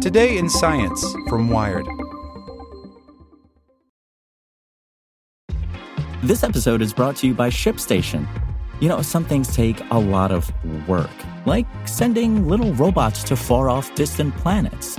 Today in Science from Wired. This episode is brought to you by ShipStation. You know, some things take a lot of work, like sending little robots to far off distant planets.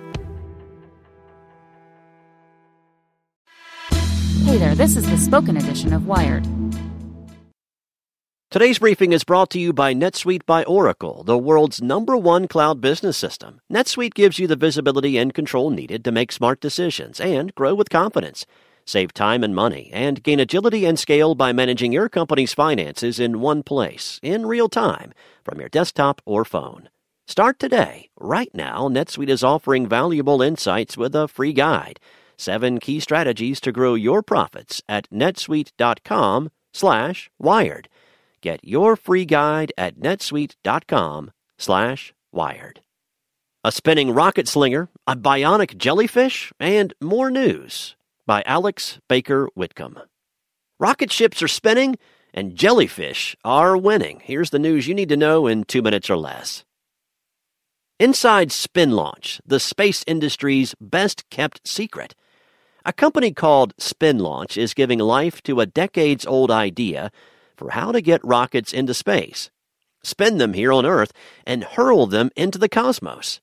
Hey there, this is the spoken edition of Wired. Today's briefing is brought to you by NetSuite by Oracle, the world's number one cloud business system. NetSuite gives you the visibility and control needed to make smart decisions and grow with confidence. Save time and money and gain agility and scale by managing your company's finances in one place, in real time, from your desktop or phone. Start today. Right now, NetSuite is offering valuable insights with a free guide. Seven key strategies to grow your profits at netsuite.com slash wired. Get your free guide at netsuite.com slash wired. A spinning rocket slinger, a bionic jellyfish, and more news by Alex Baker Whitcomb. Rocket ships are spinning and jellyfish are winning. Here's the news you need to know in two minutes or less. Inside Spin Launch, the space industry's best kept secret. A company called Spin Launch is giving life to a decades old idea for how to get rockets into space, spin them here on Earth, and hurl them into the cosmos.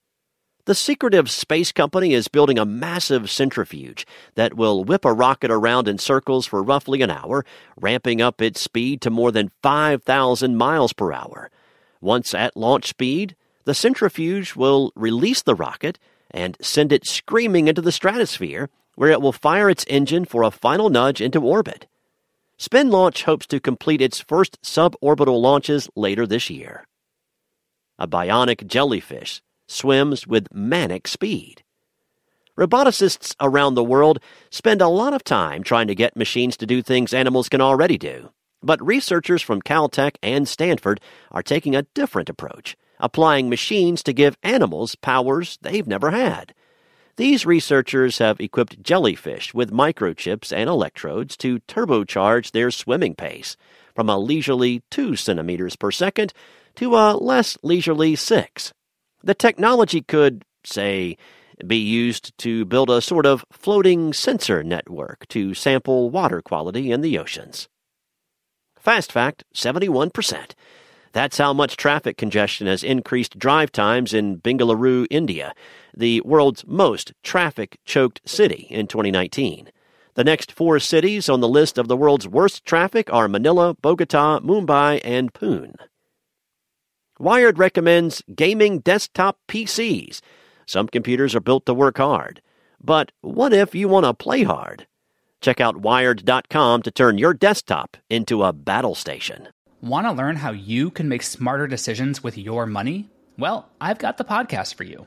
The secretive space company is building a massive centrifuge that will whip a rocket around in circles for roughly an hour, ramping up its speed to more than 5,000 miles per hour. Once at launch speed, the centrifuge will release the rocket and send it screaming into the stratosphere, where it will fire its engine for a final nudge into orbit. Spin Launch hopes to complete its first suborbital launches later this year. A bionic jellyfish swims with manic speed. Roboticists around the world spend a lot of time trying to get machines to do things animals can already do. But researchers from Caltech and Stanford are taking a different approach applying machines to give animals powers they've never had. These researchers have equipped jellyfish with microchips and electrodes to turbocharge their swimming pace from a leisurely 2 centimeters per second to a less leisurely 6. The technology could, say, be used to build a sort of floating sensor network to sample water quality in the oceans. Fast fact 71%. That's how much traffic congestion has increased drive times in Bengaluru, India, the world's most traffic choked city in 2019. The next four cities on the list of the world's worst traffic are Manila, Bogota, Mumbai, and Pune. Wired recommends gaming desktop PCs. Some computers are built to work hard. But what if you want to play hard? Check out wired.com to turn your desktop into a battle station. Want to learn how you can make smarter decisions with your money? Well, I've got the podcast for you.